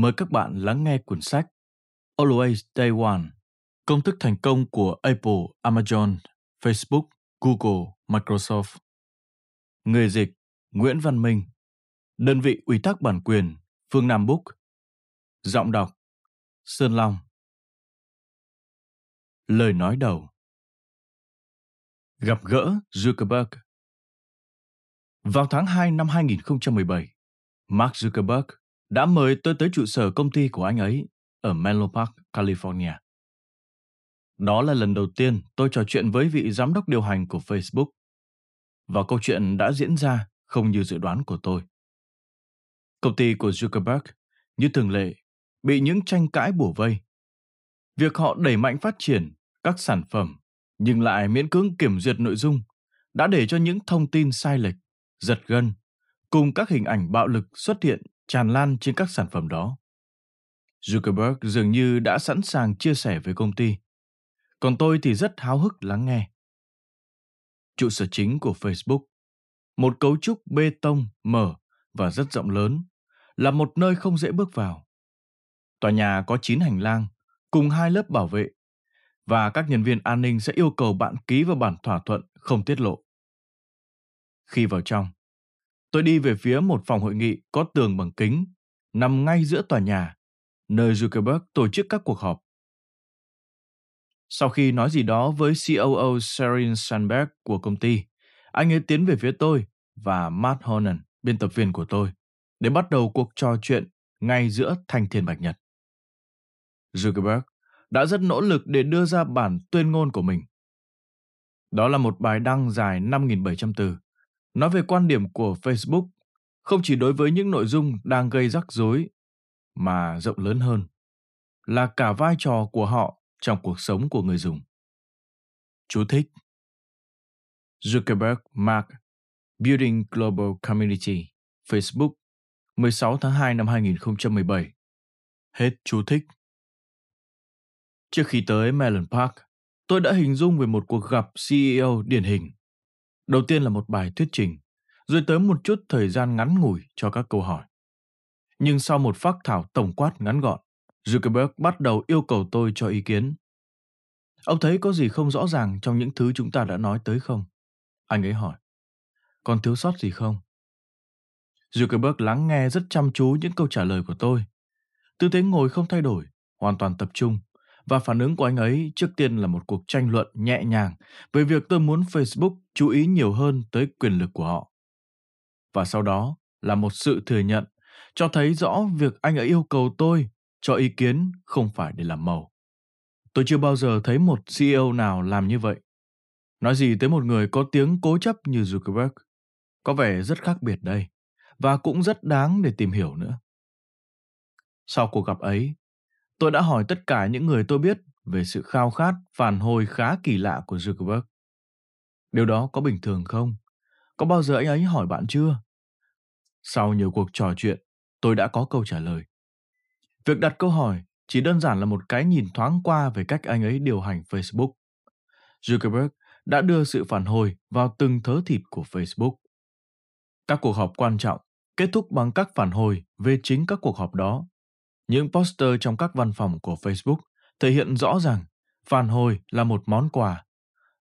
Mời các bạn lắng nghe cuốn sách Always Day One Công thức thành công của Apple, Amazon, Facebook, Google, Microsoft. Người dịch Nguyễn Văn Minh Đơn vị ủy thác bản quyền Phương Nam Book. Giọng đọc Sơn Long. Lời nói đầu. Gặp gỡ Zuckerberg. Vào tháng 2 năm 2017, Mark Zuckerberg đã mời tôi tới trụ sở công ty của anh ấy ở Menlo Park, California. Đó là lần đầu tiên tôi trò chuyện với vị giám đốc điều hành của Facebook. Và câu chuyện đã diễn ra không như dự đoán của tôi. Công ty của Zuckerberg, như thường lệ, bị những tranh cãi bủa vây. Việc họ đẩy mạnh phát triển các sản phẩm nhưng lại miễn cưỡng kiểm duyệt nội dung đã để cho những thông tin sai lệch, giật gân cùng các hình ảnh bạo lực xuất hiện tràn lan trên các sản phẩm đó. Zuckerberg dường như đã sẵn sàng chia sẻ với công ty, còn tôi thì rất háo hức lắng nghe. Trụ sở chính của Facebook, một cấu trúc bê tông mở và rất rộng lớn, là một nơi không dễ bước vào. Tòa nhà có 9 hành lang, cùng hai lớp bảo vệ, và các nhân viên an ninh sẽ yêu cầu bạn ký vào bản thỏa thuận không tiết lộ. Khi vào trong, Tôi đi về phía một phòng hội nghị có tường bằng kính, nằm ngay giữa tòa nhà, nơi Zuckerberg tổ chức các cuộc họp. Sau khi nói gì đó với COO Sherin Sandberg của công ty, anh ấy tiến về phía tôi và Matt Honan, biên tập viên của tôi, để bắt đầu cuộc trò chuyện ngay giữa thanh thiên bạch nhật. Zuckerberg đã rất nỗ lực để đưa ra bản tuyên ngôn của mình. Đó là một bài đăng dài 5.700 từ, nói về quan điểm của Facebook không chỉ đối với những nội dung đang gây rắc rối mà rộng lớn hơn là cả vai trò của họ trong cuộc sống của người dùng. Chú thích. Zuckerberg Mark Building Global Community Facebook 16 tháng 2 năm 2017 Hết chú thích. Trước khi tới Mellon Park, tôi đã hình dung về một cuộc gặp CEO điển hình. Đầu tiên là một bài thuyết trình, rồi tới một chút thời gian ngắn ngủi cho các câu hỏi. Nhưng sau một phác thảo tổng quát ngắn gọn, Zuckerberg bắt đầu yêu cầu tôi cho ý kiến. Ông thấy có gì không rõ ràng trong những thứ chúng ta đã nói tới không? Anh ấy hỏi. Còn thiếu sót gì không? Zuckerberg lắng nghe rất chăm chú những câu trả lời của tôi. Tư thế ngồi không thay đổi, hoàn toàn tập trung và phản ứng của anh ấy trước tiên là một cuộc tranh luận nhẹ nhàng về việc tôi muốn Facebook chú ý nhiều hơn tới quyền lực của họ. Và sau đó là một sự thừa nhận cho thấy rõ việc anh ấy yêu cầu tôi cho ý kiến không phải để làm màu. Tôi chưa bao giờ thấy một CEO nào làm như vậy. Nói gì tới một người có tiếng cố chấp như Zuckerberg. Có vẻ rất khác biệt đây, và cũng rất đáng để tìm hiểu nữa. Sau cuộc gặp ấy, Tôi đã hỏi tất cả những người tôi biết về sự khao khát phản hồi khá kỳ lạ của Zuckerberg. Điều đó có bình thường không? Có bao giờ anh ấy hỏi bạn chưa? Sau nhiều cuộc trò chuyện, tôi đã có câu trả lời. Việc đặt câu hỏi chỉ đơn giản là một cái nhìn thoáng qua về cách anh ấy điều hành Facebook. Zuckerberg đã đưa sự phản hồi vào từng thớ thịt của Facebook. Các cuộc họp quan trọng kết thúc bằng các phản hồi về chính các cuộc họp đó những poster trong các văn phòng của Facebook thể hiện rõ ràng phản hồi là một món quà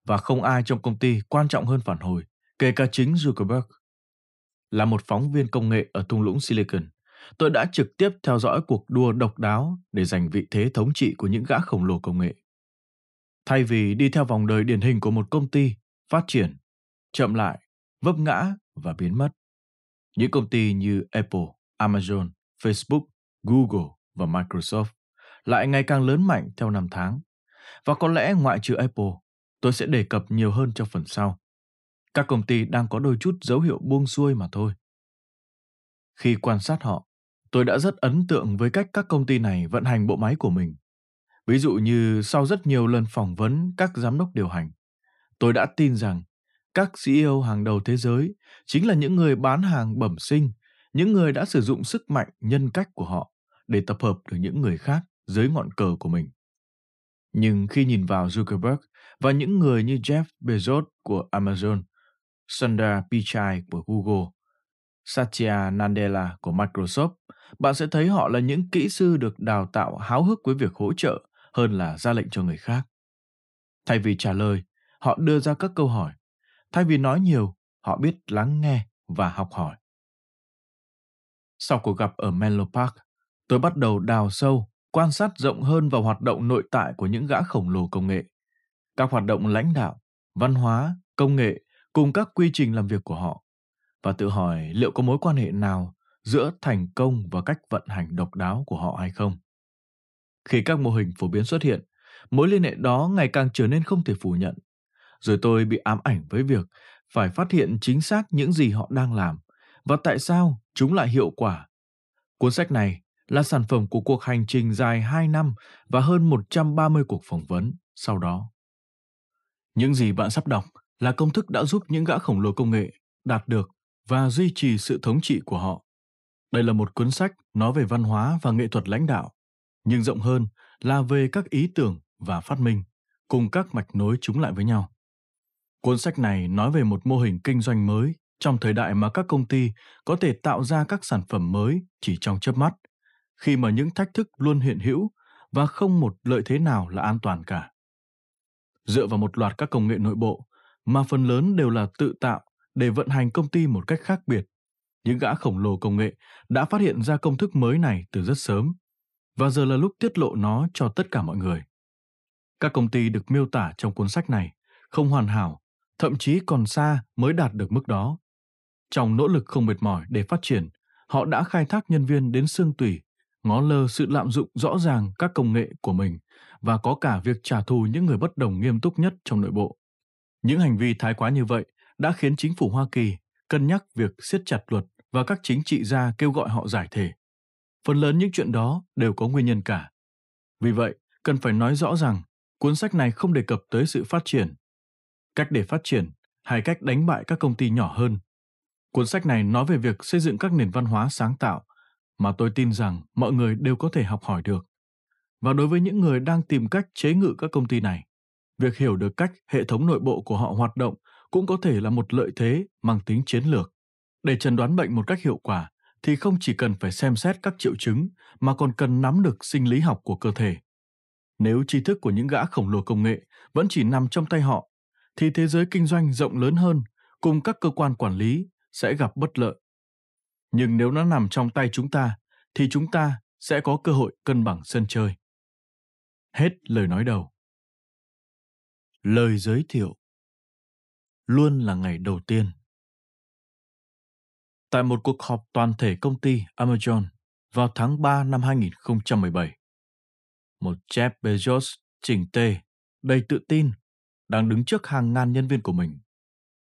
và không ai trong công ty quan trọng hơn phản hồi, kể cả chính Zuckerberg. Là một phóng viên công nghệ ở thung lũng Silicon, tôi đã trực tiếp theo dõi cuộc đua độc đáo để giành vị thế thống trị của những gã khổng lồ công nghệ. Thay vì đi theo vòng đời điển hình của một công ty phát triển, chậm lại, vấp ngã và biến mất. Những công ty như Apple, Amazon, Facebook, Google và Microsoft lại ngày càng lớn mạnh theo năm tháng, và có lẽ ngoại trừ Apple, tôi sẽ đề cập nhiều hơn trong phần sau. Các công ty đang có đôi chút dấu hiệu buông xuôi mà thôi. Khi quan sát họ, tôi đã rất ấn tượng với cách các công ty này vận hành bộ máy của mình. Ví dụ như sau rất nhiều lần phỏng vấn các giám đốc điều hành, tôi đã tin rằng các CEO hàng đầu thế giới chính là những người bán hàng bẩm sinh, những người đã sử dụng sức mạnh nhân cách của họ để tập hợp được những người khác dưới ngọn cờ của mình. Nhưng khi nhìn vào Zuckerberg và những người như Jeff Bezos của Amazon, Sundar Pichai của Google, Satya Nadella của Microsoft, bạn sẽ thấy họ là những kỹ sư được đào tạo háo hức với việc hỗ trợ hơn là ra lệnh cho người khác. Thay vì trả lời, họ đưa ra các câu hỏi. Thay vì nói nhiều, họ biết lắng nghe và học hỏi. Sau cuộc gặp ở Menlo Park, tôi bắt đầu đào sâu, quan sát rộng hơn vào hoạt động nội tại của những gã khổng lồ công nghệ. Các hoạt động lãnh đạo, văn hóa, công nghệ cùng các quy trình làm việc của họ và tự hỏi liệu có mối quan hệ nào giữa thành công và cách vận hành độc đáo của họ hay không. Khi các mô hình phổ biến xuất hiện, mối liên hệ đó ngày càng trở nên không thể phủ nhận. Rồi tôi bị ám ảnh với việc phải phát hiện chính xác những gì họ đang làm và tại sao chúng lại hiệu quả. Cuốn sách này là sản phẩm của cuộc hành trình dài 2 năm và hơn 130 cuộc phỏng vấn sau đó. Những gì bạn sắp đọc là công thức đã giúp những gã khổng lồ công nghệ đạt được và duy trì sự thống trị của họ. Đây là một cuốn sách nói về văn hóa và nghệ thuật lãnh đạo, nhưng rộng hơn là về các ý tưởng và phát minh cùng các mạch nối chúng lại với nhau. Cuốn sách này nói về một mô hình kinh doanh mới trong thời đại mà các công ty có thể tạo ra các sản phẩm mới chỉ trong chớp mắt, khi mà những thách thức luôn hiện hữu và không một lợi thế nào là an toàn cả. Dựa vào một loạt các công nghệ nội bộ mà phần lớn đều là tự tạo để vận hành công ty một cách khác biệt, những gã khổng lồ công nghệ đã phát hiện ra công thức mới này từ rất sớm và giờ là lúc tiết lộ nó cho tất cả mọi người. Các công ty được miêu tả trong cuốn sách này không hoàn hảo, thậm chí còn xa mới đạt được mức đó. Trong nỗ lực không mệt mỏi để phát triển, họ đã khai thác nhân viên đến xương tủy, ngó lơ sự lạm dụng rõ ràng các công nghệ của mình và có cả việc trả thù những người bất đồng nghiêm túc nhất trong nội bộ. Những hành vi thái quá như vậy đã khiến chính phủ Hoa Kỳ cân nhắc việc siết chặt luật và các chính trị gia kêu gọi họ giải thể. Phần lớn những chuyện đó đều có nguyên nhân cả. Vì vậy, cần phải nói rõ rằng cuốn sách này không đề cập tới sự phát triển, cách để phát triển hay cách đánh bại các công ty nhỏ hơn. Cuốn sách này nói về việc xây dựng các nền văn hóa sáng tạo mà tôi tin rằng mọi người đều có thể học hỏi được. Và đối với những người đang tìm cách chế ngự các công ty này, việc hiểu được cách hệ thống nội bộ của họ hoạt động cũng có thể là một lợi thế mang tính chiến lược. Để chẩn đoán bệnh một cách hiệu quả thì không chỉ cần phải xem xét các triệu chứng mà còn cần nắm được sinh lý học của cơ thể. Nếu tri thức của những gã khổng lồ công nghệ vẫn chỉ nằm trong tay họ, thì thế giới kinh doanh rộng lớn hơn cùng các cơ quan quản lý sẽ gặp bất lợi. Nhưng nếu nó nằm trong tay chúng ta, thì chúng ta sẽ có cơ hội cân bằng sân chơi. Hết lời nói đầu. Lời giới thiệu luôn là ngày đầu tiên. Tại một cuộc họp toàn thể công ty Amazon vào tháng 3 năm 2017, một Jeff Bezos chỉnh tề, đầy tự tin, đang đứng trước hàng ngàn nhân viên của mình,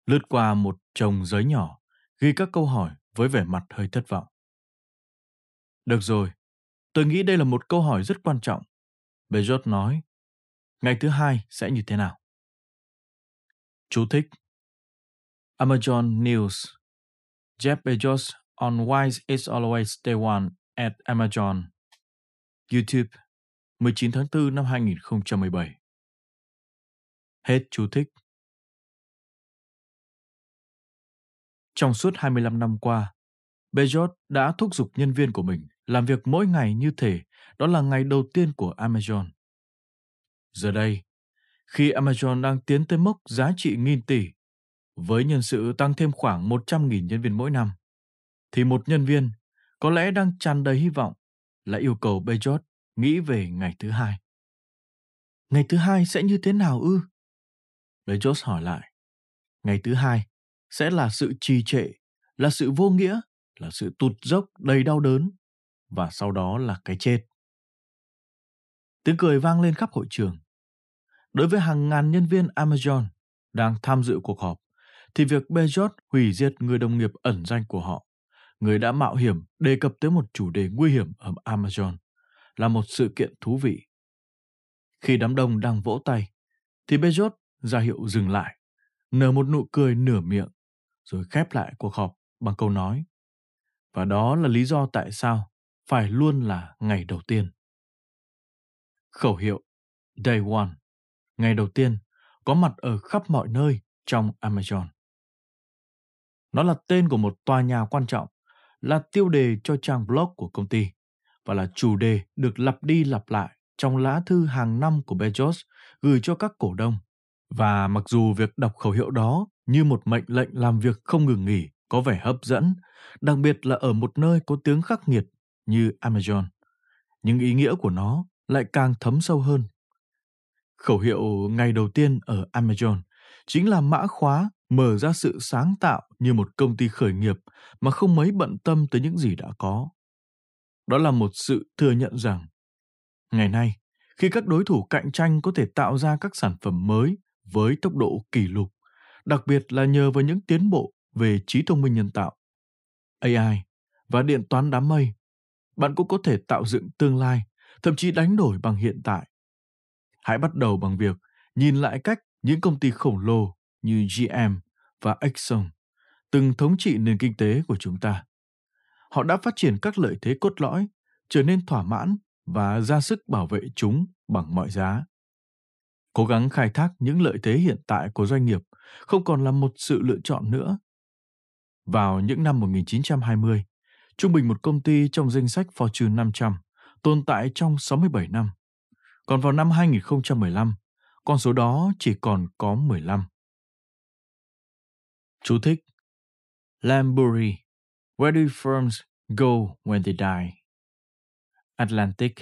lướt qua một chồng giấy nhỏ, ghi các câu hỏi với vẻ mặt hơi thất vọng. Được rồi, tôi nghĩ đây là một câu hỏi rất quan trọng. Bezos nói, ngày thứ hai sẽ như thế nào? Chú thích Amazon News Jeff Bezos on why it's always day one at Amazon YouTube 19 tháng 4 năm 2017 Hết chú thích Trong suốt 25 năm qua, Bezos đã thúc giục nhân viên của mình làm việc mỗi ngày như thể đó là ngày đầu tiên của Amazon. Giờ đây, khi Amazon đang tiến tới mốc giá trị nghìn tỷ với nhân sự tăng thêm khoảng 100.000 nhân viên mỗi năm, thì một nhân viên có lẽ đang tràn đầy hy vọng là yêu cầu Bezos nghĩ về ngày thứ hai. Ngày thứ hai sẽ như thế nào ư? Bezos hỏi lại. Ngày thứ hai sẽ là sự trì trệ, là sự vô nghĩa, là sự tụt dốc đầy đau đớn và sau đó là cái chết. Tiếng cười vang lên khắp hội trường. đối với hàng ngàn nhân viên Amazon đang tham dự cuộc họp, thì việc Bezos hủy diệt người đồng nghiệp ẩn danh của họ, người đã mạo hiểm đề cập tới một chủ đề nguy hiểm ở Amazon, là một sự kiện thú vị. Khi đám đông đang vỗ tay, thì Bezos ra hiệu dừng lại, nở một nụ cười nửa miệng, rồi khép lại cuộc họp bằng câu nói. Và đó là lý do tại sao phải luôn là ngày đầu tiên. Khẩu hiệu Day One, ngày đầu tiên, có mặt ở khắp mọi nơi trong Amazon. Nó là tên của một tòa nhà quan trọng, là tiêu đề cho trang blog của công ty và là chủ đề được lặp đi lặp lại trong lá thư hàng năm của Bezos gửi cho các cổ đông. Và mặc dù việc đọc khẩu hiệu đó như một mệnh lệnh làm việc không ngừng nghỉ có vẻ hấp dẫn, đặc biệt là ở một nơi có tiếng khắc nghiệt như Amazon, nhưng ý nghĩa của nó lại càng thấm sâu hơn. Khẩu hiệu ngày đầu tiên ở Amazon chính là mã khóa mở ra sự sáng tạo như một công ty khởi nghiệp mà không mấy bận tâm tới những gì đã có. Đó là một sự thừa nhận rằng ngày nay, khi các đối thủ cạnh tranh có thể tạo ra các sản phẩm mới với tốc độ kỷ lục, đặc biệt là nhờ vào những tiến bộ về trí thông minh nhân tạo, AI và điện toán đám mây, bạn cũng có thể tạo dựng tương lai, thậm chí đánh đổi bằng hiện tại. Hãy bắt đầu bằng việc nhìn lại cách những công ty khổng lồ như GM và Exxon từng thống trị nền kinh tế của chúng ta. Họ đã phát triển các lợi thế cốt lõi, trở nên thỏa mãn và ra sức bảo vệ chúng bằng mọi giá. Cố gắng khai thác những lợi thế hiện tại của doanh nghiệp không còn là một sự lựa chọn nữa. Vào những năm 1920, trung bình một công ty trong danh sách Fortune 500 tồn tại trong 67 năm. Còn vào năm 2015, con số đó chỉ còn có 15. Chú thích Lambury Where do firms go when they die? Atlantic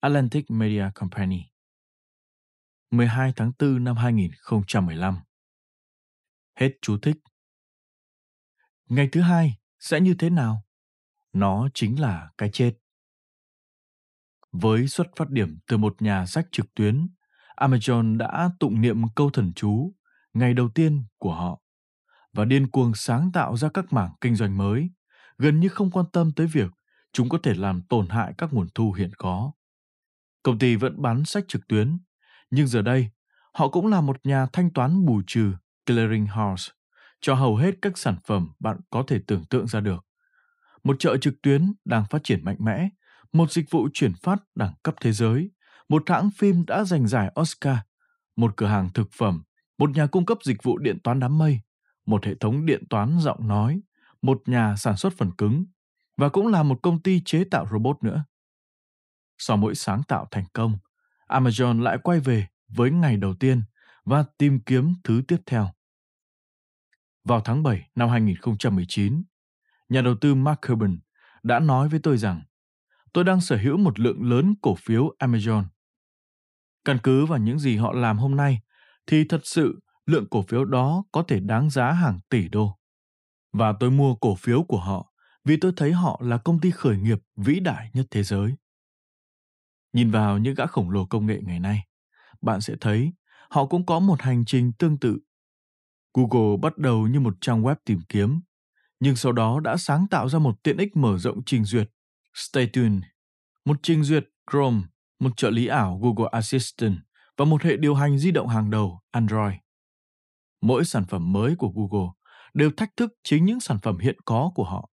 Atlantic Media Company 12 tháng 4 năm 2015 Hết chú thích Ngày thứ hai sẽ như thế nào? Nó chính là cái chết. Với xuất phát điểm từ một nhà sách trực tuyến, Amazon đã tụng niệm câu thần chú ngày đầu tiên của họ và điên cuồng sáng tạo ra các mảng kinh doanh mới, gần như không quan tâm tới việc chúng có thể làm tổn hại các nguồn thu hiện có. Công ty vẫn bán sách trực tuyến, nhưng giờ đây họ cũng là một nhà thanh toán bù trừ Clearinghouse cho hầu hết các sản phẩm bạn có thể tưởng tượng ra được. Một chợ trực tuyến đang phát triển mạnh mẽ, một dịch vụ chuyển phát đẳng cấp thế giới, một hãng phim đã giành giải Oscar, một cửa hàng thực phẩm, một nhà cung cấp dịch vụ điện toán đám mây, một hệ thống điện toán giọng nói, một nhà sản xuất phần cứng và cũng là một công ty chế tạo robot nữa. Sau mỗi sáng tạo thành công, Amazon lại quay về với ngày đầu tiên và tìm kiếm thứ tiếp theo. Vào tháng 7 năm 2019, nhà đầu tư Mark Cuban đã nói với tôi rằng tôi đang sở hữu một lượng lớn cổ phiếu Amazon. Căn cứ vào những gì họ làm hôm nay thì thật sự lượng cổ phiếu đó có thể đáng giá hàng tỷ đô. Và tôi mua cổ phiếu của họ vì tôi thấy họ là công ty khởi nghiệp vĩ đại nhất thế giới. Nhìn vào những gã khổng lồ công nghệ ngày nay, bạn sẽ thấy họ cũng có một hành trình tương tự. Google bắt đầu như một trang web tìm kiếm, nhưng sau đó đã sáng tạo ra một tiện ích mở rộng trình duyệt Stay tuned, một trình duyệt Chrome, một trợ lý ảo Google Assistant và một hệ điều hành di động hàng đầu Android. Mỗi sản phẩm mới của Google đều thách thức chính những sản phẩm hiện có của họ.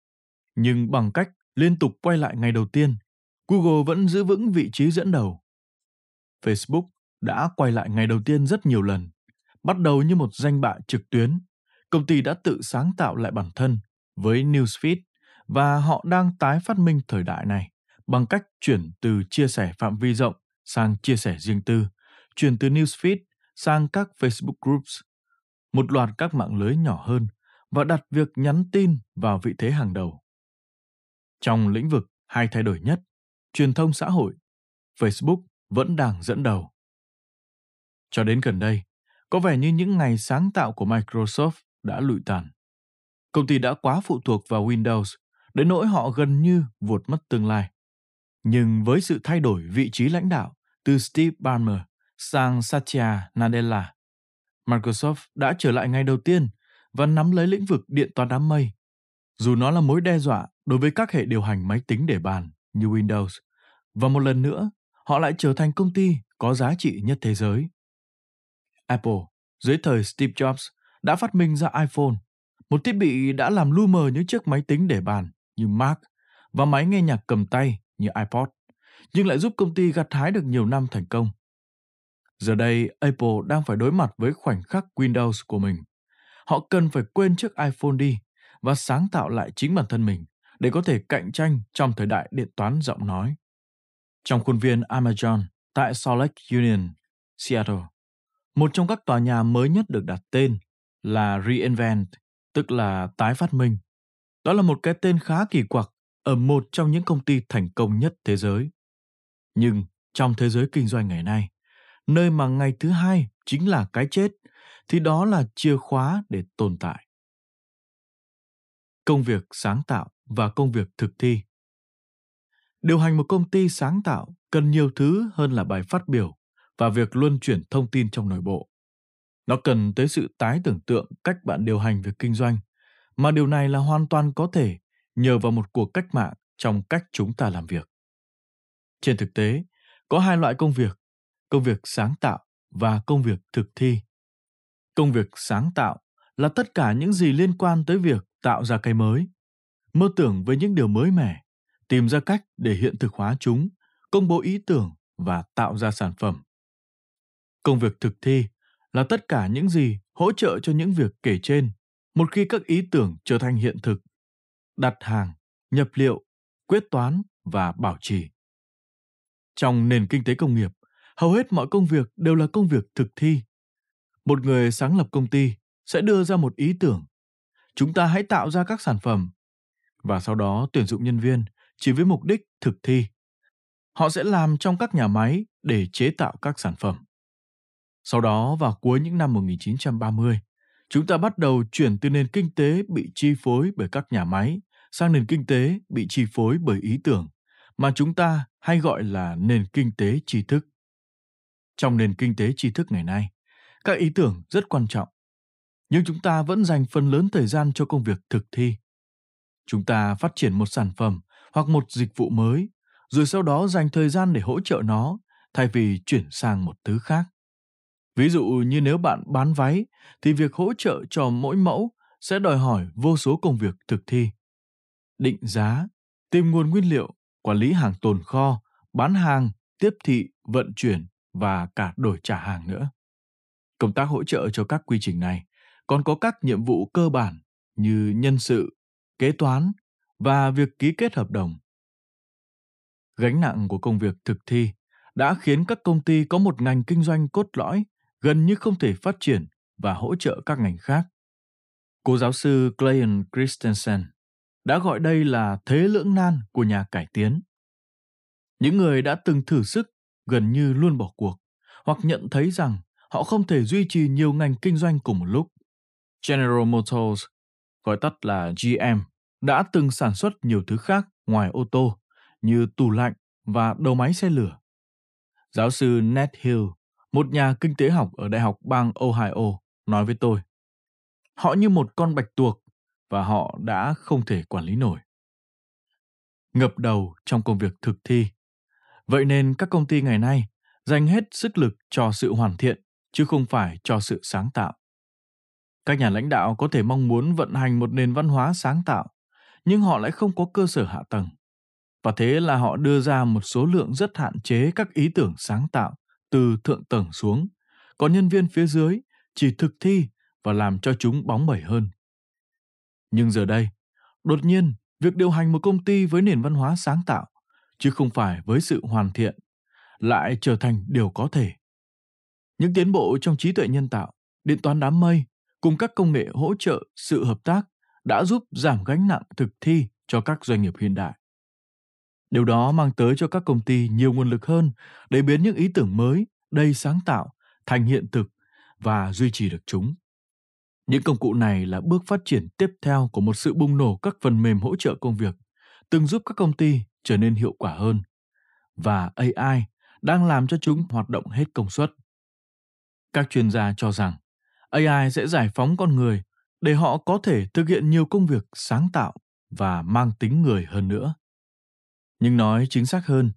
Nhưng bằng cách liên tục quay lại ngày đầu tiên, Google vẫn giữ vững vị trí dẫn đầu. Facebook đã quay lại ngày đầu tiên rất nhiều lần, bắt đầu như một danh bạ trực tuyến. Công ty đã tự sáng tạo lại bản thân với Newsfeed và họ đang tái phát minh thời đại này bằng cách chuyển từ chia sẻ phạm vi rộng sang chia sẻ riêng tư, chuyển từ Newsfeed sang các Facebook Groups, một loạt các mạng lưới nhỏ hơn và đặt việc nhắn tin vào vị thế hàng đầu. Trong lĩnh vực hai thay đổi nhất, truyền thông xã hội, Facebook vẫn đang dẫn đầu. Cho đến gần đây, có vẻ như những ngày sáng tạo của Microsoft đã lụi tàn. Công ty đã quá phụ thuộc vào Windows, đến nỗi họ gần như vụt mất tương lai. Nhưng với sự thay đổi vị trí lãnh đạo từ Steve Ballmer sang Satya Nadella, Microsoft đã trở lại ngay đầu tiên và nắm lấy lĩnh vực điện toán đám mây. Dù nó là mối đe dọa đối với các hệ điều hành máy tính để bàn như Windows, và một lần nữa, họ lại trở thành công ty có giá trị nhất thế giới. Apple, dưới thời Steve Jobs, đã phát minh ra iPhone, một thiết bị đã làm lu mờ những chiếc máy tính để bàn như Mac và máy nghe nhạc cầm tay như iPod, nhưng lại giúp công ty gặt hái được nhiều năm thành công. Giờ đây, Apple đang phải đối mặt với khoảnh khắc Windows của mình. Họ cần phải quên chiếc iPhone đi và sáng tạo lại chính bản thân mình để có thể cạnh tranh trong thời đại điện toán giọng nói. Trong khuôn viên Amazon tại Salt Lake Union, Seattle, một trong các tòa nhà mới nhất được đặt tên là Reinvent, tức là tái phát minh. Đó là một cái tên khá kỳ quặc ở một trong những công ty thành công nhất thế giới. Nhưng trong thế giới kinh doanh ngày nay, nơi mà ngày thứ hai chính là cái chết, thì đó là chìa khóa để tồn tại. Công việc sáng tạo và công việc thực thi. Điều hành một công ty sáng tạo cần nhiều thứ hơn là bài phát biểu và việc luân chuyển thông tin trong nội bộ. Nó cần tới sự tái tưởng tượng cách bạn điều hành việc kinh doanh, mà điều này là hoàn toàn có thể nhờ vào một cuộc cách mạng trong cách chúng ta làm việc. Trên thực tế, có hai loại công việc, công việc sáng tạo và công việc thực thi. Công việc sáng tạo là tất cả những gì liên quan tới việc tạo ra cái mới, mơ tưởng với những điều mới mẻ, tìm ra cách để hiện thực hóa chúng, công bố ý tưởng và tạo ra sản phẩm. Công việc thực thi là tất cả những gì hỗ trợ cho những việc kể trên, một khi các ý tưởng trở thành hiện thực, đặt hàng, nhập liệu, quyết toán và bảo trì. Trong nền kinh tế công nghiệp, hầu hết mọi công việc đều là công việc thực thi. Một người sáng lập công ty sẽ đưa ra một ý tưởng. Chúng ta hãy tạo ra các sản phẩm và sau đó tuyển dụng nhân viên chỉ với mục đích thực thi. Họ sẽ làm trong các nhà máy để chế tạo các sản phẩm sau đó vào cuối những năm 1930, chúng ta bắt đầu chuyển từ nền kinh tế bị chi phối bởi các nhà máy sang nền kinh tế bị chi phối bởi ý tưởng mà chúng ta hay gọi là nền kinh tế tri thức. Trong nền kinh tế tri thức ngày nay, các ý tưởng rất quan trọng, nhưng chúng ta vẫn dành phần lớn thời gian cho công việc thực thi. Chúng ta phát triển một sản phẩm hoặc một dịch vụ mới, rồi sau đó dành thời gian để hỗ trợ nó thay vì chuyển sang một thứ khác. Ví dụ như nếu bạn bán váy thì việc hỗ trợ cho mỗi mẫu sẽ đòi hỏi vô số công việc thực thi. Định giá, tìm nguồn nguyên liệu, quản lý hàng tồn kho, bán hàng, tiếp thị, vận chuyển và cả đổi trả hàng nữa. Công tác hỗ trợ cho các quy trình này còn có các nhiệm vụ cơ bản như nhân sự, kế toán và việc ký kết hợp đồng. Gánh nặng của công việc thực thi đã khiến các công ty có một ngành kinh doanh cốt lõi gần như không thể phát triển và hỗ trợ các ngành khác. Cô giáo sư Clayton Christensen đã gọi đây là thế lưỡng nan của nhà cải tiến. Những người đã từng thử sức gần như luôn bỏ cuộc hoặc nhận thấy rằng họ không thể duy trì nhiều ngành kinh doanh cùng một lúc. General Motors, gọi tắt là GM, đã từng sản xuất nhiều thứ khác ngoài ô tô như tủ lạnh và đầu máy xe lửa. Giáo sư Ned Hill một nhà kinh tế học ở Đại học bang Ohio nói với tôi. Họ như một con bạch tuộc và họ đã không thể quản lý nổi. Ngập đầu trong công việc thực thi. Vậy nên các công ty ngày nay dành hết sức lực cho sự hoàn thiện chứ không phải cho sự sáng tạo. Các nhà lãnh đạo có thể mong muốn vận hành một nền văn hóa sáng tạo, nhưng họ lại không có cơ sở hạ tầng. Và thế là họ đưa ra một số lượng rất hạn chế các ý tưởng sáng tạo từ thượng tầng xuống, còn nhân viên phía dưới chỉ thực thi và làm cho chúng bóng bẩy hơn. Nhưng giờ đây, đột nhiên, việc điều hành một công ty với nền văn hóa sáng tạo, chứ không phải với sự hoàn thiện, lại trở thành điều có thể. Những tiến bộ trong trí tuệ nhân tạo, điện toán đám mây cùng các công nghệ hỗ trợ sự hợp tác đã giúp giảm gánh nặng thực thi cho các doanh nghiệp hiện đại. Điều đó mang tới cho các công ty nhiều nguồn lực hơn để biến những ý tưởng mới, đầy sáng tạo thành hiện thực và duy trì được chúng. Những công cụ này là bước phát triển tiếp theo của một sự bùng nổ các phần mềm hỗ trợ công việc, từng giúp các công ty trở nên hiệu quả hơn. Và AI đang làm cho chúng hoạt động hết công suất. Các chuyên gia cho rằng AI sẽ giải phóng con người để họ có thể thực hiện nhiều công việc sáng tạo và mang tính người hơn nữa. Nhưng nói chính xác hơn,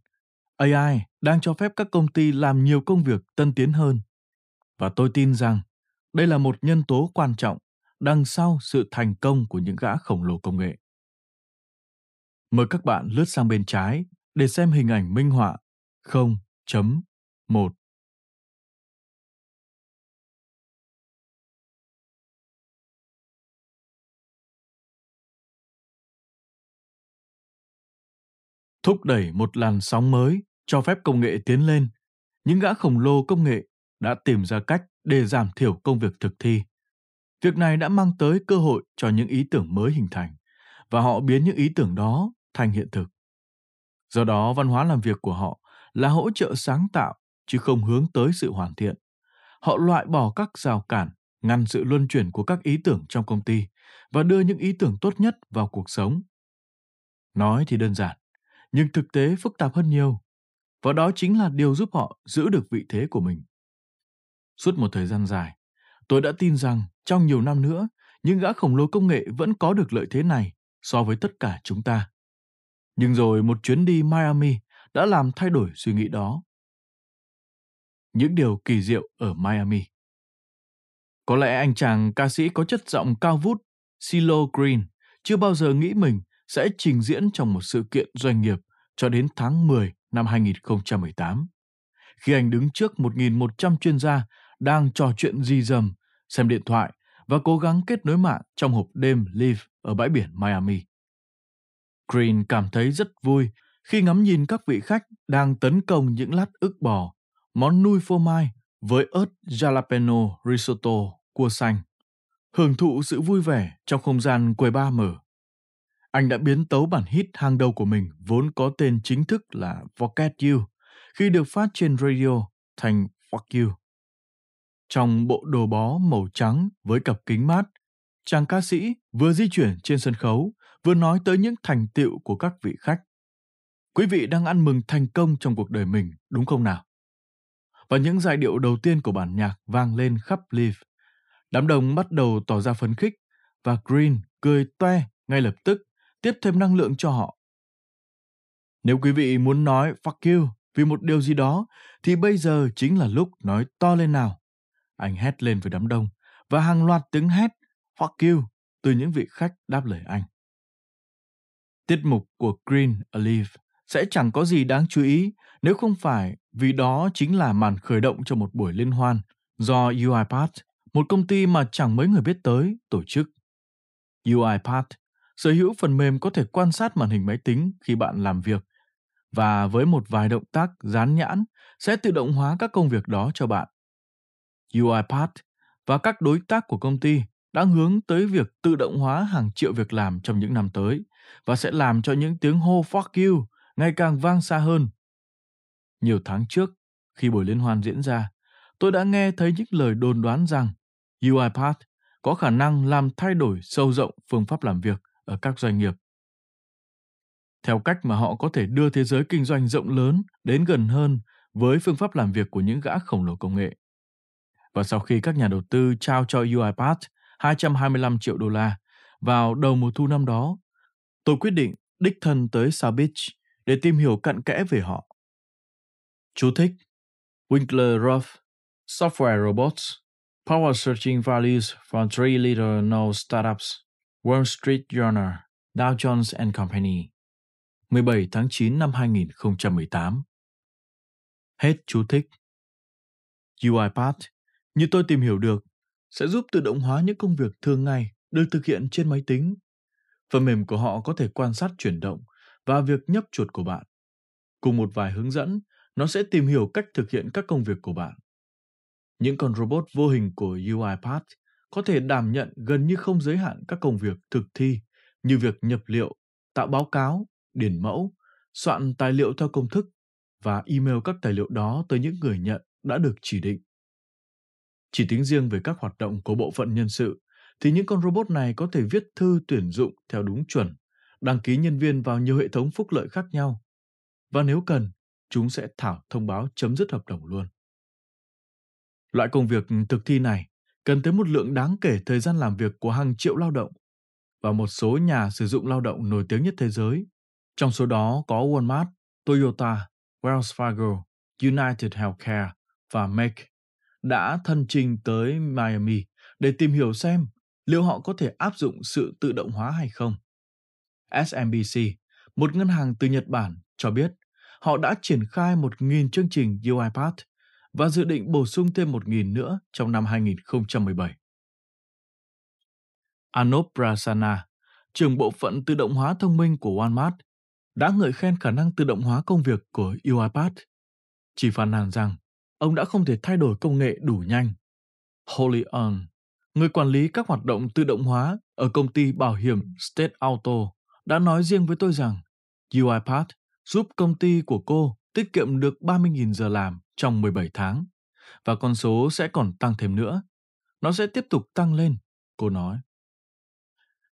AI đang cho phép các công ty làm nhiều công việc tân tiến hơn. Và tôi tin rằng đây là một nhân tố quan trọng đằng sau sự thành công của những gã khổng lồ công nghệ. Mời các bạn lướt sang bên trái để xem hình ảnh minh họa 0.1 thúc đẩy một làn sóng mới cho phép công nghệ tiến lên. Những gã khổng lồ công nghệ đã tìm ra cách để giảm thiểu công việc thực thi. Việc này đã mang tới cơ hội cho những ý tưởng mới hình thành, và họ biến những ý tưởng đó thành hiện thực. Do đó, văn hóa làm việc của họ là hỗ trợ sáng tạo, chứ không hướng tới sự hoàn thiện. Họ loại bỏ các rào cản, ngăn sự luân chuyển của các ý tưởng trong công ty và đưa những ý tưởng tốt nhất vào cuộc sống. Nói thì đơn giản nhưng thực tế phức tạp hơn nhiều. Và đó chính là điều giúp họ giữ được vị thế của mình. Suốt một thời gian dài, tôi đã tin rằng trong nhiều năm nữa, những gã khổng lồ công nghệ vẫn có được lợi thế này so với tất cả chúng ta. Nhưng rồi một chuyến đi miami đã làm thay đổi suy nghĩ đó. Những điều kỳ diệu ở miami. Có lẽ anh chàng ca sĩ có chất giọng cao vút silo green, chưa bao giờ nghĩ mình sẽ trình diễn trong một sự kiện doanh nghiệp cho đến tháng 10 năm 2018. Khi anh đứng trước 1.100 chuyên gia đang trò chuyện di dầm, xem điện thoại và cố gắng kết nối mạng trong hộp đêm Live ở bãi biển Miami. Green cảm thấy rất vui khi ngắm nhìn các vị khách đang tấn công những lát ức bò, món nuôi phô mai với ớt jalapeno risotto cua xanh. Hưởng thụ sự vui vẻ trong không gian quầy ba mở anh đã biến tấu bản hit hàng đầu của mình vốn có tên chính thức là Forget You khi được phát trên radio thành Fuck You. Trong bộ đồ bó màu trắng với cặp kính mát, chàng ca sĩ vừa di chuyển trên sân khấu, vừa nói tới những thành tựu của các vị khách. Quý vị đang ăn mừng thành công trong cuộc đời mình, đúng không nào? Và những giai điệu đầu tiên của bản nhạc vang lên khắp Live. Đám đông bắt đầu tỏ ra phấn khích và Green cười toe ngay lập tức tiếp thêm năng lượng cho họ. Nếu quý vị muốn nói fuck you vì một điều gì đó, thì bây giờ chính là lúc nói to lên nào. Anh hét lên với đám đông, và hàng loạt tiếng hét fuck you từ những vị khách đáp lời anh. Tiết mục của Green Olive sẽ chẳng có gì đáng chú ý nếu không phải vì đó chính là màn khởi động cho một buổi liên hoan do UiPath, một công ty mà chẳng mấy người biết tới, tổ chức. UiPath sở hữu phần mềm có thể quan sát màn hình máy tính khi bạn làm việc và với một vài động tác dán nhãn sẽ tự động hóa các công việc đó cho bạn. UiPath và các đối tác của công ty đang hướng tới việc tự động hóa hàng triệu việc làm trong những năm tới và sẽ làm cho những tiếng hô fuck you ngày càng vang xa hơn. Nhiều tháng trước, khi buổi liên hoan diễn ra, tôi đã nghe thấy những lời đồn đoán rằng UiPath có khả năng làm thay đổi sâu rộng phương pháp làm việc ở các doanh nghiệp. Theo cách mà họ có thể đưa thế giới kinh doanh rộng lớn đến gần hơn với phương pháp làm việc của những gã khổng lồ công nghệ. Và sau khi các nhà đầu tư trao cho UiPath 225 triệu đô la vào đầu mùa thu năm đó, tôi quyết định đích thân tới South Beach để tìm hiểu cặn kẽ về họ. Chú thích Winkler Roth Software Robots Power Searching Values for Three Little No Startups Wall Street Journal, Dow Jones and Company, 17 tháng 9 năm 2018. Hết chú thích. UiPath, như tôi tìm hiểu được, sẽ giúp tự động hóa những công việc thường ngày được thực hiện trên máy tính. Phần mềm của họ có thể quan sát chuyển động và việc nhấp chuột của bạn. Cùng một vài hướng dẫn, nó sẽ tìm hiểu cách thực hiện các công việc của bạn. Những con robot vô hình của UiPath có thể đảm nhận gần như không giới hạn các công việc thực thi như việc nhập liệu, tạo báo cáo, điển mẫu, soạn tài liệu theo công thức và email các tài liệu đó tới những người nhận đã được chỉ định. Chỉ tính riêng về các hoạt động của bộ phận nhân sự, thì những con robot này có thể viết thư tuyển dụng theo đúng chuẩn, đăng ký nhân viên vào nhiều hệ thống phúc lợi khác nhau. Và nếu cần, chúng sẽ thảo thông báo chấm dứt hợp đồng luôn. Loại công việc thực thi này cần tới một lượng đáng kể thời gian làm việc của hàng triệu lao động và một số nhà sử dụng lao động nổi tiếng nhất thế giới. Trong số đó có Walmart, Toyota, Wells Fargo, United Healthcare và Make đã thân trình tới Miami để tìm hiểu xem liệu họ có thể áp dụng sự tự động hóa hay không. SMBC, một ngân hàng từ Nhật Bản, cho biết họ đã triển khai 1.000 chương trình UiPath và dự định bổ sung thêm 1.000 nữa trong năm 2017. Anup Prasanna, trưởng bộ phận tự động hóa thông minh của Walmart, đã ngợi khen khả năng tự động hóa công việc của UiPath. Chỉ phàn nàn rằng ông đã không thể thay đổi công nghệ đủ nhanh. Holly Earn, người quản lý các hoạt động tự động hóa ở công ty bảo hiểm State Auto, đã nói riêng với tôi rằng UiPath giúp công ty của cô tiết kiệm được 30.000 giờ làm trong 17 tháng và con số sẽ còn tăng thêm nữa. Nó sẽ tiếp tục tăng lên, cô nói.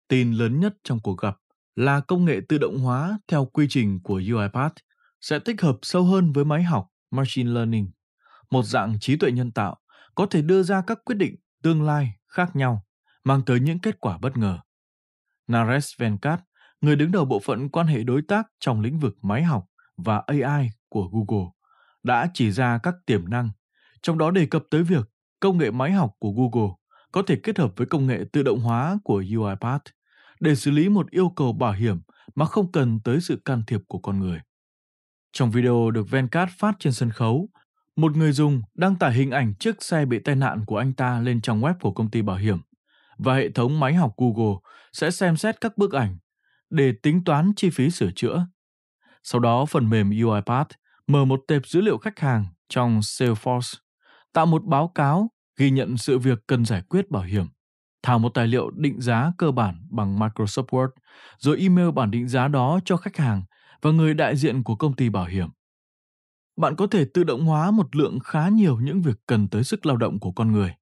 Tin lớn nhất trong cuộc gặp là công nghệ tự động hóa theo quy trình của UiPath sẽ tích hợp sâu hơn với máy học machine learning, một dạng trí tuệ nhân tạo có thể đưa ra các quyết định tương lai khác nhau, mang tới những kết quả bất ngờ. Naresh Venkat, người đứng đầu bộ phận quan hệ đối tác trong lĩnh vực máy học và AI của Google, đã chỉ ra các tiềm năng, trong đó đề cập tới việc công nghệ máy học của Google có thể kết hợp với công nghệ tự động hóa của UiPath để xử lý một yêu cầu bảo hiểm mà không cần tới sự can thiệp của con người. Trong video được Venkat phát trên sân khấu, một người dùng đăng tải hình ảnh chiếc xe bị tai nạn của anh ta lên trang web của công ty bảo hiểm và hệ thống máy học Google sẽ xem xét các bức ảnh để tính toán chi phí sửa chữa. Sau đó, phần mềm UiPath mở một tệp dữ liệu khách hàng trong Salesforce, tạo một báo cáo ghi nhận sự việc cần giải quyết bảo hiểm, thảo một tài liệu định giá cơ bản bằng Microsoft Word, rồi email bản định giá đó cho khách hàng và người đại diện của công ty bảo hiểm. Bạn có thể tự động hóa một lượng khá nhiều những việc cần tới sức lao động của con người.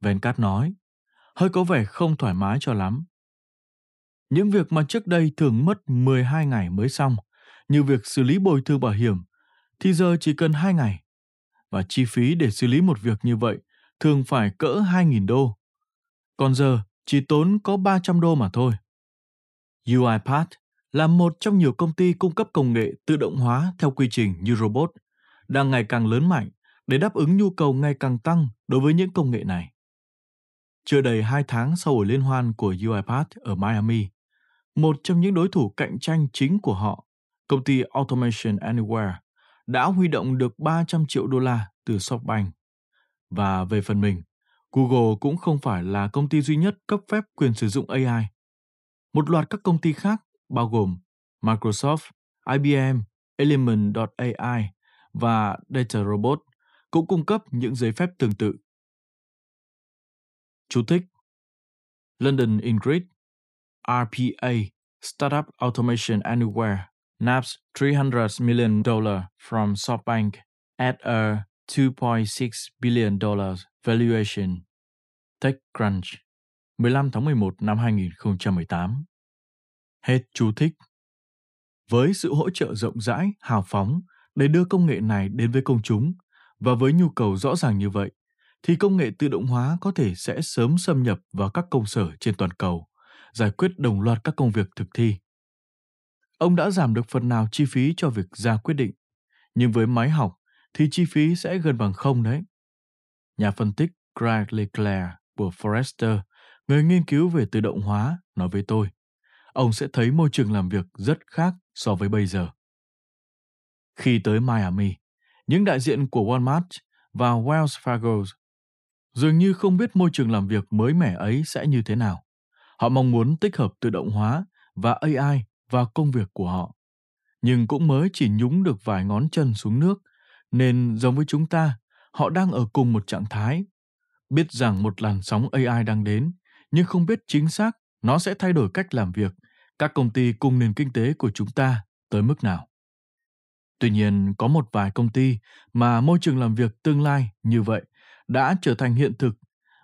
Venkat nói, hơi có vẻ không thoải mái cho lắm. Những việc mà trước đây thường mất 12 ngày mới xong, như việc xử lý bồi thường bảo hiểm, thì giờ chỉ cần 2 ngày. Và chi phí để xử lý một việc như vậy thường phải cỡ 2.000 đô. Còn giờ chỉ tốn có 300 đô mà thôi. UiPath là một trong nhiều công ty cung cấp công nghệ tự động hóa theo quy trình như robot, đang ngày càng lớn mạnh để đáp ứng nhu cầu ngày càng tăng đối với những công nghệ này. Chưa đầy hai tháng sau buổi liên hoan của UiPath ở Miami, một trong những đối thủ cạnh tranh chính của họ, công ty Automation Anywhere, đã huy động được 300 triệu đô la từ SoftBank. Và về phần mình, Google cũng không phải là công ty duy nhất cấp phép quyền sử dụng AI. Một loạt các công ty khác bao gồm Microsoft, IBM, Element.ai và DataRobot cũng cung cấp những giấy phép tương tự. Chú thích London Ingrid RPA Startup Automation Anywhere naps 300 million dollar from SoftBank at a 2.6 billion dollars valuation. TechCrunch 15 tháng 11 năm 2018 Hết chú thích. Với sự hỗ trợ rộng rãi, hào phóng để đưa công nghệ này đến với công chúng và với nhu cầu rõ ràng như vậy, thì công nghệ tự động hóa có thể sẽ sớm xâm nhập vào các công sở trên toàn cầu, giải quyết đồng loạt các công việc thực thi. Ông đã giảm được phần nào chi phí cho việc ra quyết định, nhưng với máy học thì chi phí sẽ gần bằng không đấy. Nhà phân tích Craig Leclerc của Forrester, người nghiên cứu về tự động hóa, nói với tôi, ông sẽ thấy môi trường làm việc rất khác so với bây giờ. Khi tới Miami, những đại diện của Walmart và Wells Fargo dường như không biết môi trường làm việc mới mẻ ấy sẽ như thế nào. Họ mong muốn tích hợp tự động hóa và AI và công việc của họ, nhưng cũng mới chỉ nhúng được vài ngón chân xuống nước, nên giống với chúng ta, họ đang ở cùng một trạng thái. Biết rằng một làn sóng AI đang đến, nhưng không biết chính xác nó sẽ thay đổi cách làm việc các công ty cùng nền kinh tế của chúng ta tới mức nào. Tuy nhiên, có một vài công ty mà môi trường làm việc tương lai như vậy đã trở thành hiện thực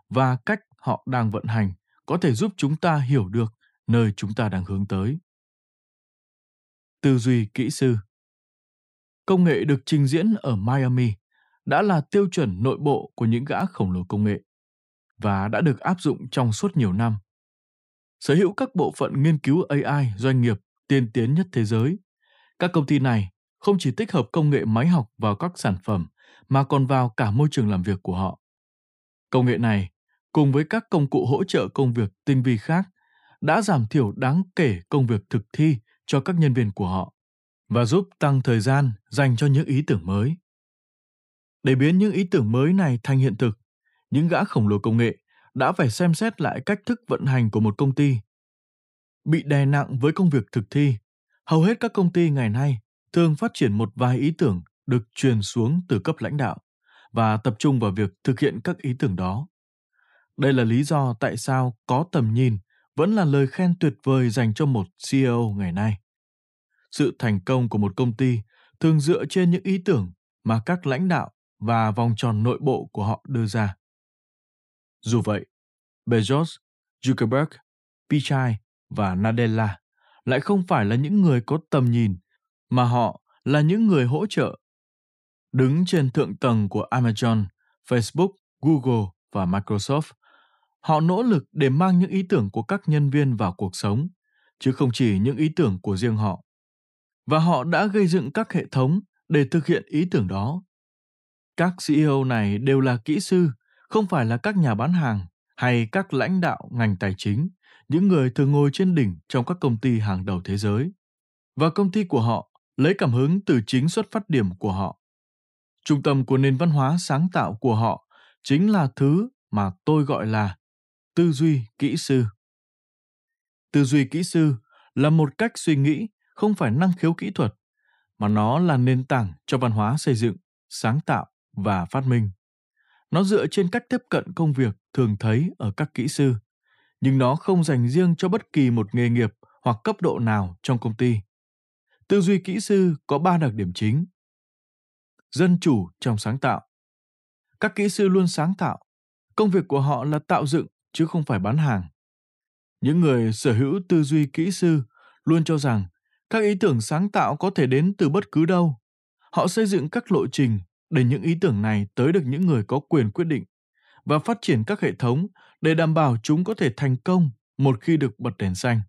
và cách họ đang vận hành có thể giúp chúng ta hiểu được nơi chúng ta đang hướng tới. Tư duy kỹ sư Công nghệ được trình diễn ở Miami đã là tiêu chuẩn nội bộ của những gã khổng lồ công nghệ và đã được áp dụng trong suốt nhiều năm. Sở hữu các bộ phận nghiên cứu AI doanh nghiệp tiên tiến nhất thế giới, các công ty này không chỉ tích hợp công nghệ máy học vào các sản phẩm mà còn vào cả môi trường làm việc của họ. Công nghệ này, cùng với các công cụ hỗ trợ công việc tinh vi khác, đã giảm thiểu đáng kể công việc thực thi cho các nhân viên của họ và giúp tăng thời gian dành cho những ý tưởng mới. Để biến những ý tưởng mới này thành hiện thực, những gã khổng lồ công nghệ đã phải xem xét lại cách thức vận hành của một công ty. Bị đè nặng với công việc thực thi, hầu hết các công ty ngày nay thường phát triển một vài ý tưởng được truyền xuống từ cấp lãnh đạo và tập trung vào việc thực hiện các ý tưởng đó. Đây là lý do tại sao có tầm nhìn vẫn là lời khen tuyệt vời dành cho một CEO ngày nay. Sự thành công của một công ty thường dựa trên những ý tưởng mà các lãnh đạo và vòng tròn nội bộ của họ đưa ra. Dù vậy, Bezos, Zuckerberg, Pichai và Nadella lại không phải là những người có tầm nhìn, mà họ là những người hỗ trợ. Đứng trên thượng tầng của Amazon, Facebook, Google và Microsoft, họ nỗ lực để mang những ý tưởng của các nhân viên vào cuộc sống, chứ không chỉ những ý tưởng của riêng họ. Và họ đã gây dựng các hệ thống để thực hiện ý tưởng đó. Các CEO này đều là kỹ sư, không phải là các nhà bán hàng hay các lãnh đạo ngành tài chính, những người thường ngồi trên đỉnh trong các công ty hàng đầu thế giới. Và công ty của họ lấy cảm hứng từ chính xuất phát điểm của họ. Trung tâm của nền văn hóa sáng tạo của họ chính là thứ mà tôi gọi là tư duy kỹ sư. Tư duy kỹ sư là một cách suy nghĩ không phải năng khiếu kỹ thuật, mà nó là nền tảng cho văn hóa xây dựng, sáng tạo và phát minh. Nó dựa trên cách tiếp cận công việc thường thấy ở các kỹ sư, nhưng nó không dành riêng cho bất kỳ một nghề nghiệp hoặc cấp độ nào trong công ty. Tư duy kỹ sư có ba đặc điểm chính. Dân chủ trong sáng tạo. Các kỹ sư luôn sáng tạo. Công việc của họ là tạo dựng chứ không phải bán hàng. Những người sở hữu tư duy kỹ sư luôn cho rằng các ý tưởng sáng tạo có thể đến từ bất cứ đâu. Họ xây dựng các lộ trình để những ý tưởng này tới được những người có quyền quyết định và phát triển các hệ thống để đảm bảo chúng có thể thành công một khi được bật đèn xanh.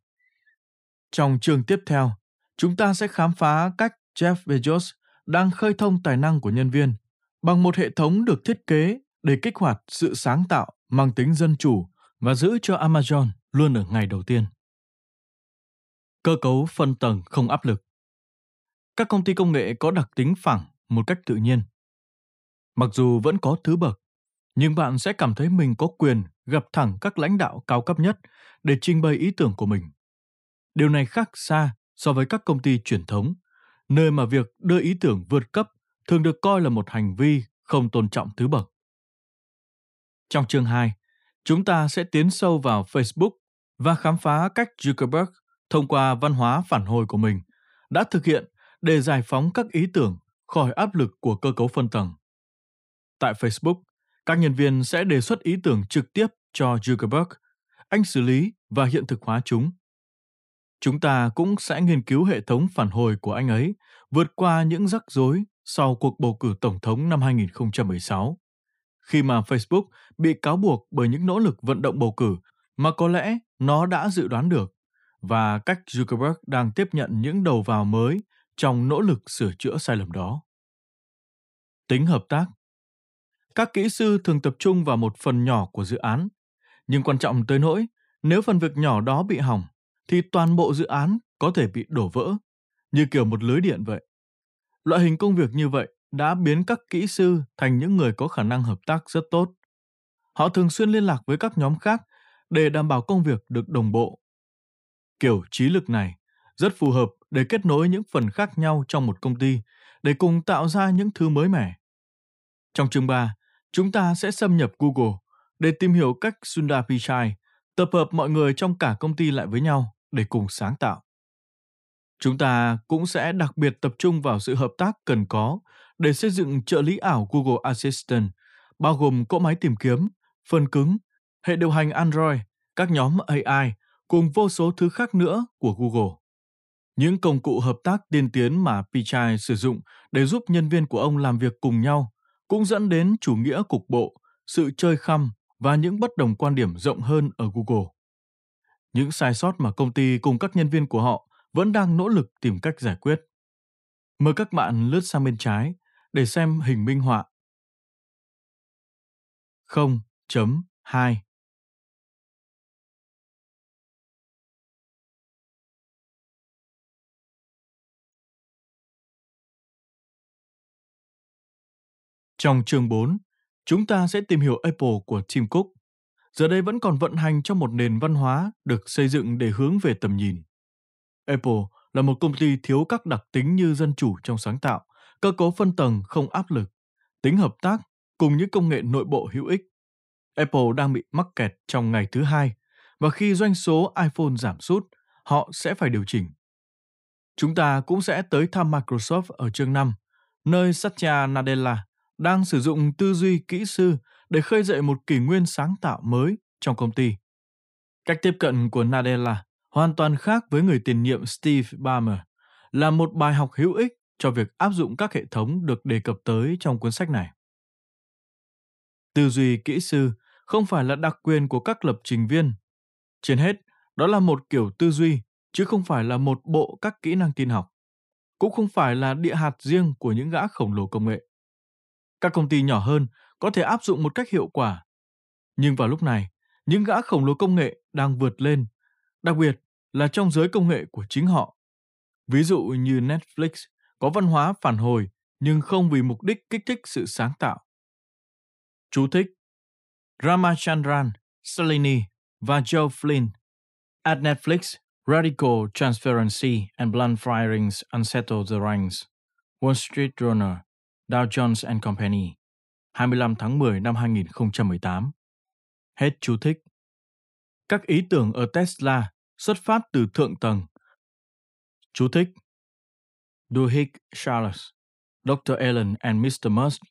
Trong chương tiếp theo, chúng ta sẽ khám phá cách Jeff Bezos đang khơi thông tài năng của nhân viên bằng một hệ thống được thiết kế để kích hoạt sự sáng tạo mang tính dân chủ và giữ cho Amazon luôn ở ngày đầu tiên. Cơ cấu phân tầng không áp lực. Các công ty công nghệ có đặc tính phẳng một cách tự nhiên. Mặc dù vẫn có thứ bậc, nhưng bạn sẽ cảm thấy mình có quyền gặp thẳng các lãnh đạo cao cấp nhất để trình bày ý tưởng của mình. Điều này khác xa so với các công ty truyền thống, nơi mà việc đưa ý tưởng vượt cấp thường được coi là một hành vi không tôn trọng thứ bậc. Trong chương 2, chúng ta sẽ tiến sâu vào Facebook và khám phá cách Zuckerberg thông qua văn hóa phản hồi của mình đã thực hiện để giải phóng các ý tưởng khỏi áp lực của cơ cấu phân tầng. Tại Facebook, các nhân viên sẽ đề xuất ý tưởng trực tiếp cho Zuckerberg, anh xử lý và hiện thực hóa chúng. Chúng ta cũng sẽ nghiên cứu hệ thống phản hồi của anh ấy vượt qua những rắc rối sau cuộc bầu cử tổng thống năm 2016, khi mà Facebook bị cáo buộc bởi những nỗ lực vận động bầu cử mà có lẽ nó đã dự đoán được và cách Zuckerberg đang tiếp nhận những đầu vào mới trong nỗ lực sửa chữa sai lầm đó. Tính hợp tác các kỹ sư thường tập trung vào một phần nhỏ của dự án, nhưng quan trọng tới nỗi nếu phần việc nhỏ đó bị hỏng thì toàn bộ dự án có thể bị đổ vỡ, như kiểu một lưới điện vậy. Loại hình công việc như vậy đã biến các kỹ sư thành những người có khả năng hợp tác rất tốt. Họ thường xuyên liên lạc với các nhóm khác để đảm bảo công việc được đồng bộ. Kiểu trí lực này rất phù hợp để kết nối những phần khác nhau trong một công ty để cùng tạo ra những thứ mới mẻ. Trong chương 3, chúng ta sẽ xâm nhập Google để tìm hiểu cách Sundar Pichai tập hợp mọi người trong cả công ty lại với nhau để cùng sáng tạo. Chúng ta cũng sẽ đặc biệt tập trung vào sự hợp tác cần có để xây dựng trợ lý ảo Google Assistant, bao gồm cỗ máy tìm kiếm, phần cứng, hệ điều hành Android, các nhóm AI cùng vô số thứ khác nữa của Google. Những công cụ hợp tác tiên tiến mà Pichai sử dụng để giúp nhân viên của ông làm việc cùng nhau cũng dẫn đến chủ nghĩa cục bộ, sự chơi khăm và những bất đồng quan điểm rộng hơn ở Google. Những sai sót mà công ty cùng các nhân viên của họ vẫn đang nỗ lực tìm cách giải quyết. Mời các bạn lướt sang bên trái để xem hình minh họa. 0.2 Trong chương 4, chúng ta sẽ tìm hiểu Apple của Tim Cook. Giờ đây vẫn còn vận hành trong một nền văn hóa được xây dựng để hướng về tầm nhìn. Apple là một công ty thiếu các đặc tính như dân chủ trong sáng tạo, cơ cấu phân tầng không áp lực, tính hợp tác cùng những công nghệ nội bộ hữu ích. Apple đang bị mắc kẹt trong ngày thứ hai và khi doanh số iPhone giảm sút, họ sẽ phải điều chỉnh. Chúng ta cũng sẽ tới thăm Microsoft ở chương 5, nơi Satya Nadella đang sử dụng tư duy kỹ sư để khơi dậy một kỷ nguyên sáng tạo mới trong công ty. Cách tiếp cận của Nadella hoàn toàn khác với người tiền nhiệm Steve Ballmer, là một bài học hữu ích cho việc áp dụng các hệ thống được đề cập tới trong cuốn sách này. Tư duy kỹ sư không phải là đặc quyền của các lập trình viên. Trên hết, đó là một kiểu tư duy, chứ không phải là một bộ các kỹ năng tin học. Cũng không phải là địa hạt riêng của những gã khổng lồ công nghệ. Các công ty nhỏ hơn có thể áp dụng một cách hiệu quả. Nhưng vào lúc này, những gã khổng lồ công nghệ đang vượt lên, đặc biệt là trong giới công nghệ của chính họ. Ví dụ như Netflix có văn hóa phản hồi nhưng không vì mục đích kích thích sự sáng tạo. Chú thích Ramachandran, Salini và Joe Flynn At Netflix, Radical Transparency and Blunt Firings Unsettle the Ranks. Wall Street Journal, Dow Jones and Company, 25 tháng 10 năm 2018. Hết chú thích. Các ý tưởng ở Tesla xuất phát từ thượng tầng. Chú thích Duhigg Charles, Dr. Allen and Mr. Musk,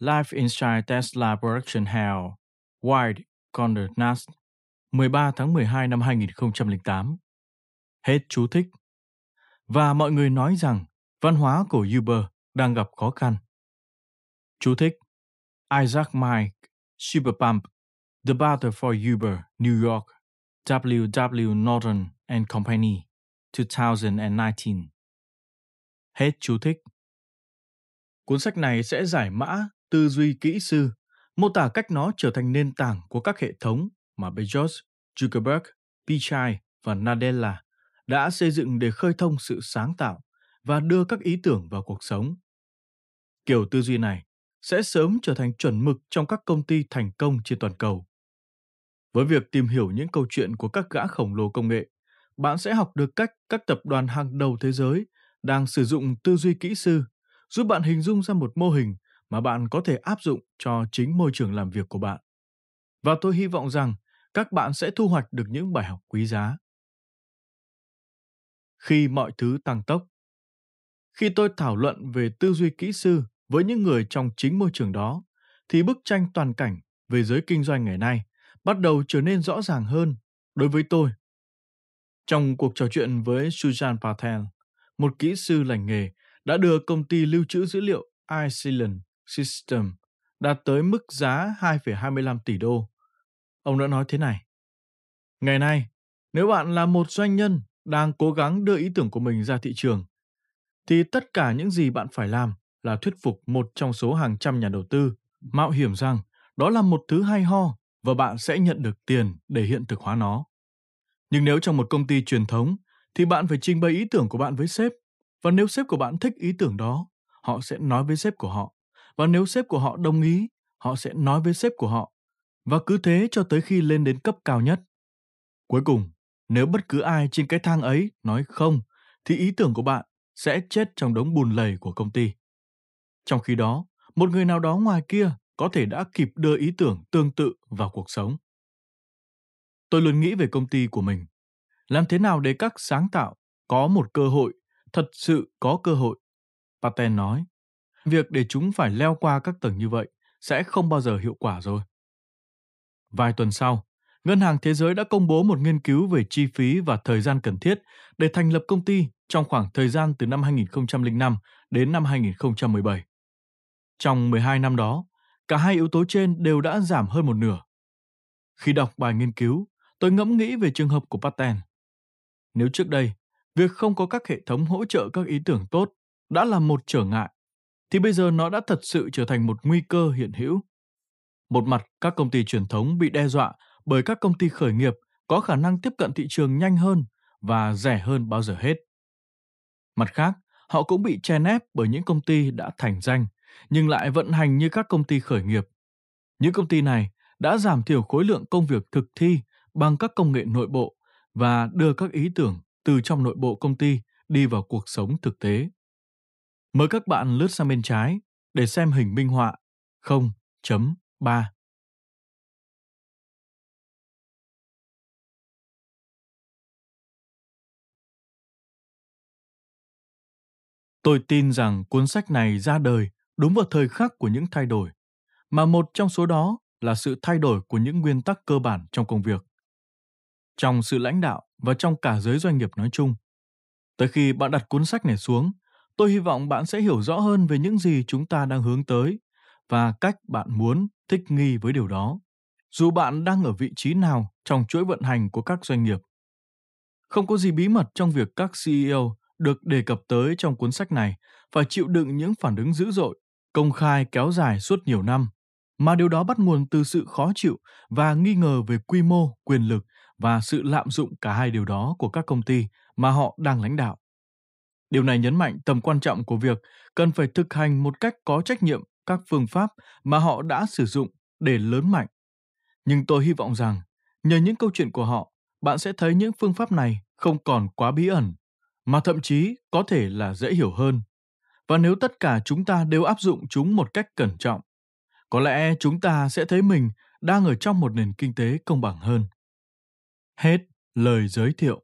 Life Inside Tesla Production Hell, Wired, Condor Nast, 13 tháng 12 năm 2008. Hết chú thích. Và mọi người nói rằng văn hóa của Uber đang gặp khó khăn. Chú thích Isaac Mike, Superpump, The Battle for Uber, New York, W.W. Norton and Company, 2019. Hết chú thích. Cuốn sách này sẽ giải mã tư duy kỹ sư, mô tả cách nó trở thành nền tảng của các hệ thống mà Bezos, Zuckerberg, Pichai và Nadella đã xây dựng để khơi thông sự sáng tạo và đưa các ý tưởng vào cuộc sống. Kiểu tư duy này sẽ sớm trở thành chuẩn mực trong các công ty thành công trên toàn cầu. Với việc tìm hiểu những câu chuyện của các gã khổng lồ công nghệ, bạn sẽ học được cách các tập đoàn hàng đầu thế giới đang sử dụng tư duy kỹ sư, giúp bạn hình dung ra một mô hình mà bạn có thể áp dụng cho chính môi trường làm việc của bạn. Và tôi hy vọng rằng các bạn sẽ thu hoạch được những bài học quý giá. Khi mọi thứ tăng tốc, khi tôi thảo luận về tư duy kỹ sư với những người trong chính môi trường đó, thì bức tranh toàn cảnh về giới kinh doanh ngày nay bắt đầu trở nên rõ ràng hơn đối với tôi. Trong cuộc trò chuyện với Sujan Patel, một kỹ sư lành nghề đã đưa công ty lưu trữ dữ liệu Iceland System đạt tới mức giá 2,25 tỷ đô. Ông đã nói thế này. Ngày nay, nếu bạn là một doanh nhân đang cố gắng đưa ý tưởng của mình ra thị trường, thì tất cả những gì bạn phải làm là thuyết phục một trong số hàng trăm nhà đầu tư mạo hiểm rằng đó là một thứ hay ho và bạn sẽ nhận được tiền để hiện thực hóa nó. Nhưng nếu trong một công ty truyền thống thì bạn phải trình bày ý tưởng của bạn với sếp và nếu sếp của bạn thích ý tưởng đó, họ sẽ nói với sếp của họ và nếu sếp của họ đồng ý, họ sẽ nói với sếp của họ và cứ thế cho tới khi lên đến cấp cao nhất. Cuối cùng, nếu bất cứ ai trên cái thang ấy nói không thì ý tưởng của bạn sẽ chết trong đống bùn lầy của công ty. Trong khi đó, một người nào đó ngoài kia có thể đã kịp đưa ý tưởng tương tự vào cuộc sống. Tôi luôn nghĩ về công ty của mình. Làm thế nào để các sáng tạo có một cơ hội, thật sự có cơ hội? Paten nói, việc để chúng phải leo qua các tầng như vậy sẽ không bao giờ hiệu quả rồi. Vài tuần sau, Ngân hàng Thế giới đã công bố một nghiên cứu về chi phí và thời gian cần thiết để thành lập công ty trong khoảng thời gian từ năm 2005 đến năm 2017. Trong 12 năm đó, cả hai yếu tố trên đều đã giảm hơn một nửa. Khi đọc bài nghiên cứu, tôi ngẫm nghĩ về trường hợp của Patten. Nếu trước đây, việc không có các hệ thống hỗ trợ các ý tưởng tốt đã là một trở ngại, thì bây giờ nó đã thật sự trở thành một nguy cơ hiện hữu. Một mặt, các công ty truyền thống bị đe dọa bởi các công ty khởi nghiệp có khả năng tiếp cận thị trường nhanh hơn và rẻ hơn bao giờ hết. Mặt khác, họ cũng bị chèn ép bởi những công ty đã thành danh nhưng lại vận hành như các công ty khởi nghiệp. Những công ty này đã giảm thiểu khối lượng công việc thực thi bằng các công nghệ nội bộ và đưa các ý tưởng từ trong nội bộ công ty đi vào cuộc sống thực tế. Mời các bạn lướt sang bên trái để xem hình minh họa 0.3. Tôi tin rằng cuốn sách này ra đời đúng vào thời khắc của những thay đổi, mà một trong số đó là sự thay đổi của những nguyên tắc cơ bản trong công việc. Trong sự lãnh đạo và trong cả giới doanh nghiệp nói chung. Tới khi bạn đặt cuốn sách này xuống, tôi hy vọng bạn sẽ hiểu rõ hơn về những gì chúng ta đang hướng tới và cách bạn muốn thích nghi với điều đó, dù bạn đang ở vị trí nào trong chuỗi vận hành của các doanh nghiệp. Không có gì bí mật trong việc các CEO được đề cập tới trong cuốn sách này phải chịu đựng những phản ứng dữ dội, công khai kéo dài suốt nhiều năm, mà điều đó bắt nguồn từ sự khó chịu và nghi ngờ về quy mô, quyền lực và sự lạm dụng cả hai điều đó của các công ty mà họ đang lãnh đạo. Điều này nhấn mạnh tầm quan trọng của việc cần phải thực hành một cách có trách nhiệm các phương pháp mà họ đã sử dụng để lớn mạnh. Nhưng tôi hy vọng rằng, nhờ những câu chuyện của họ, bạn sẽ thấy những phương pháp này không còn quá bí ẩn, mà thậm chí có thể là dễ hiểu hơn. Và nếu tất cả chúng ta đều áp dụng chúng một cách cẩn trọng, có lẽ chúng ta sẽ thấy mình đang ở trong một nền kinh tế công bằng hơn. Hết lời giới thiệu.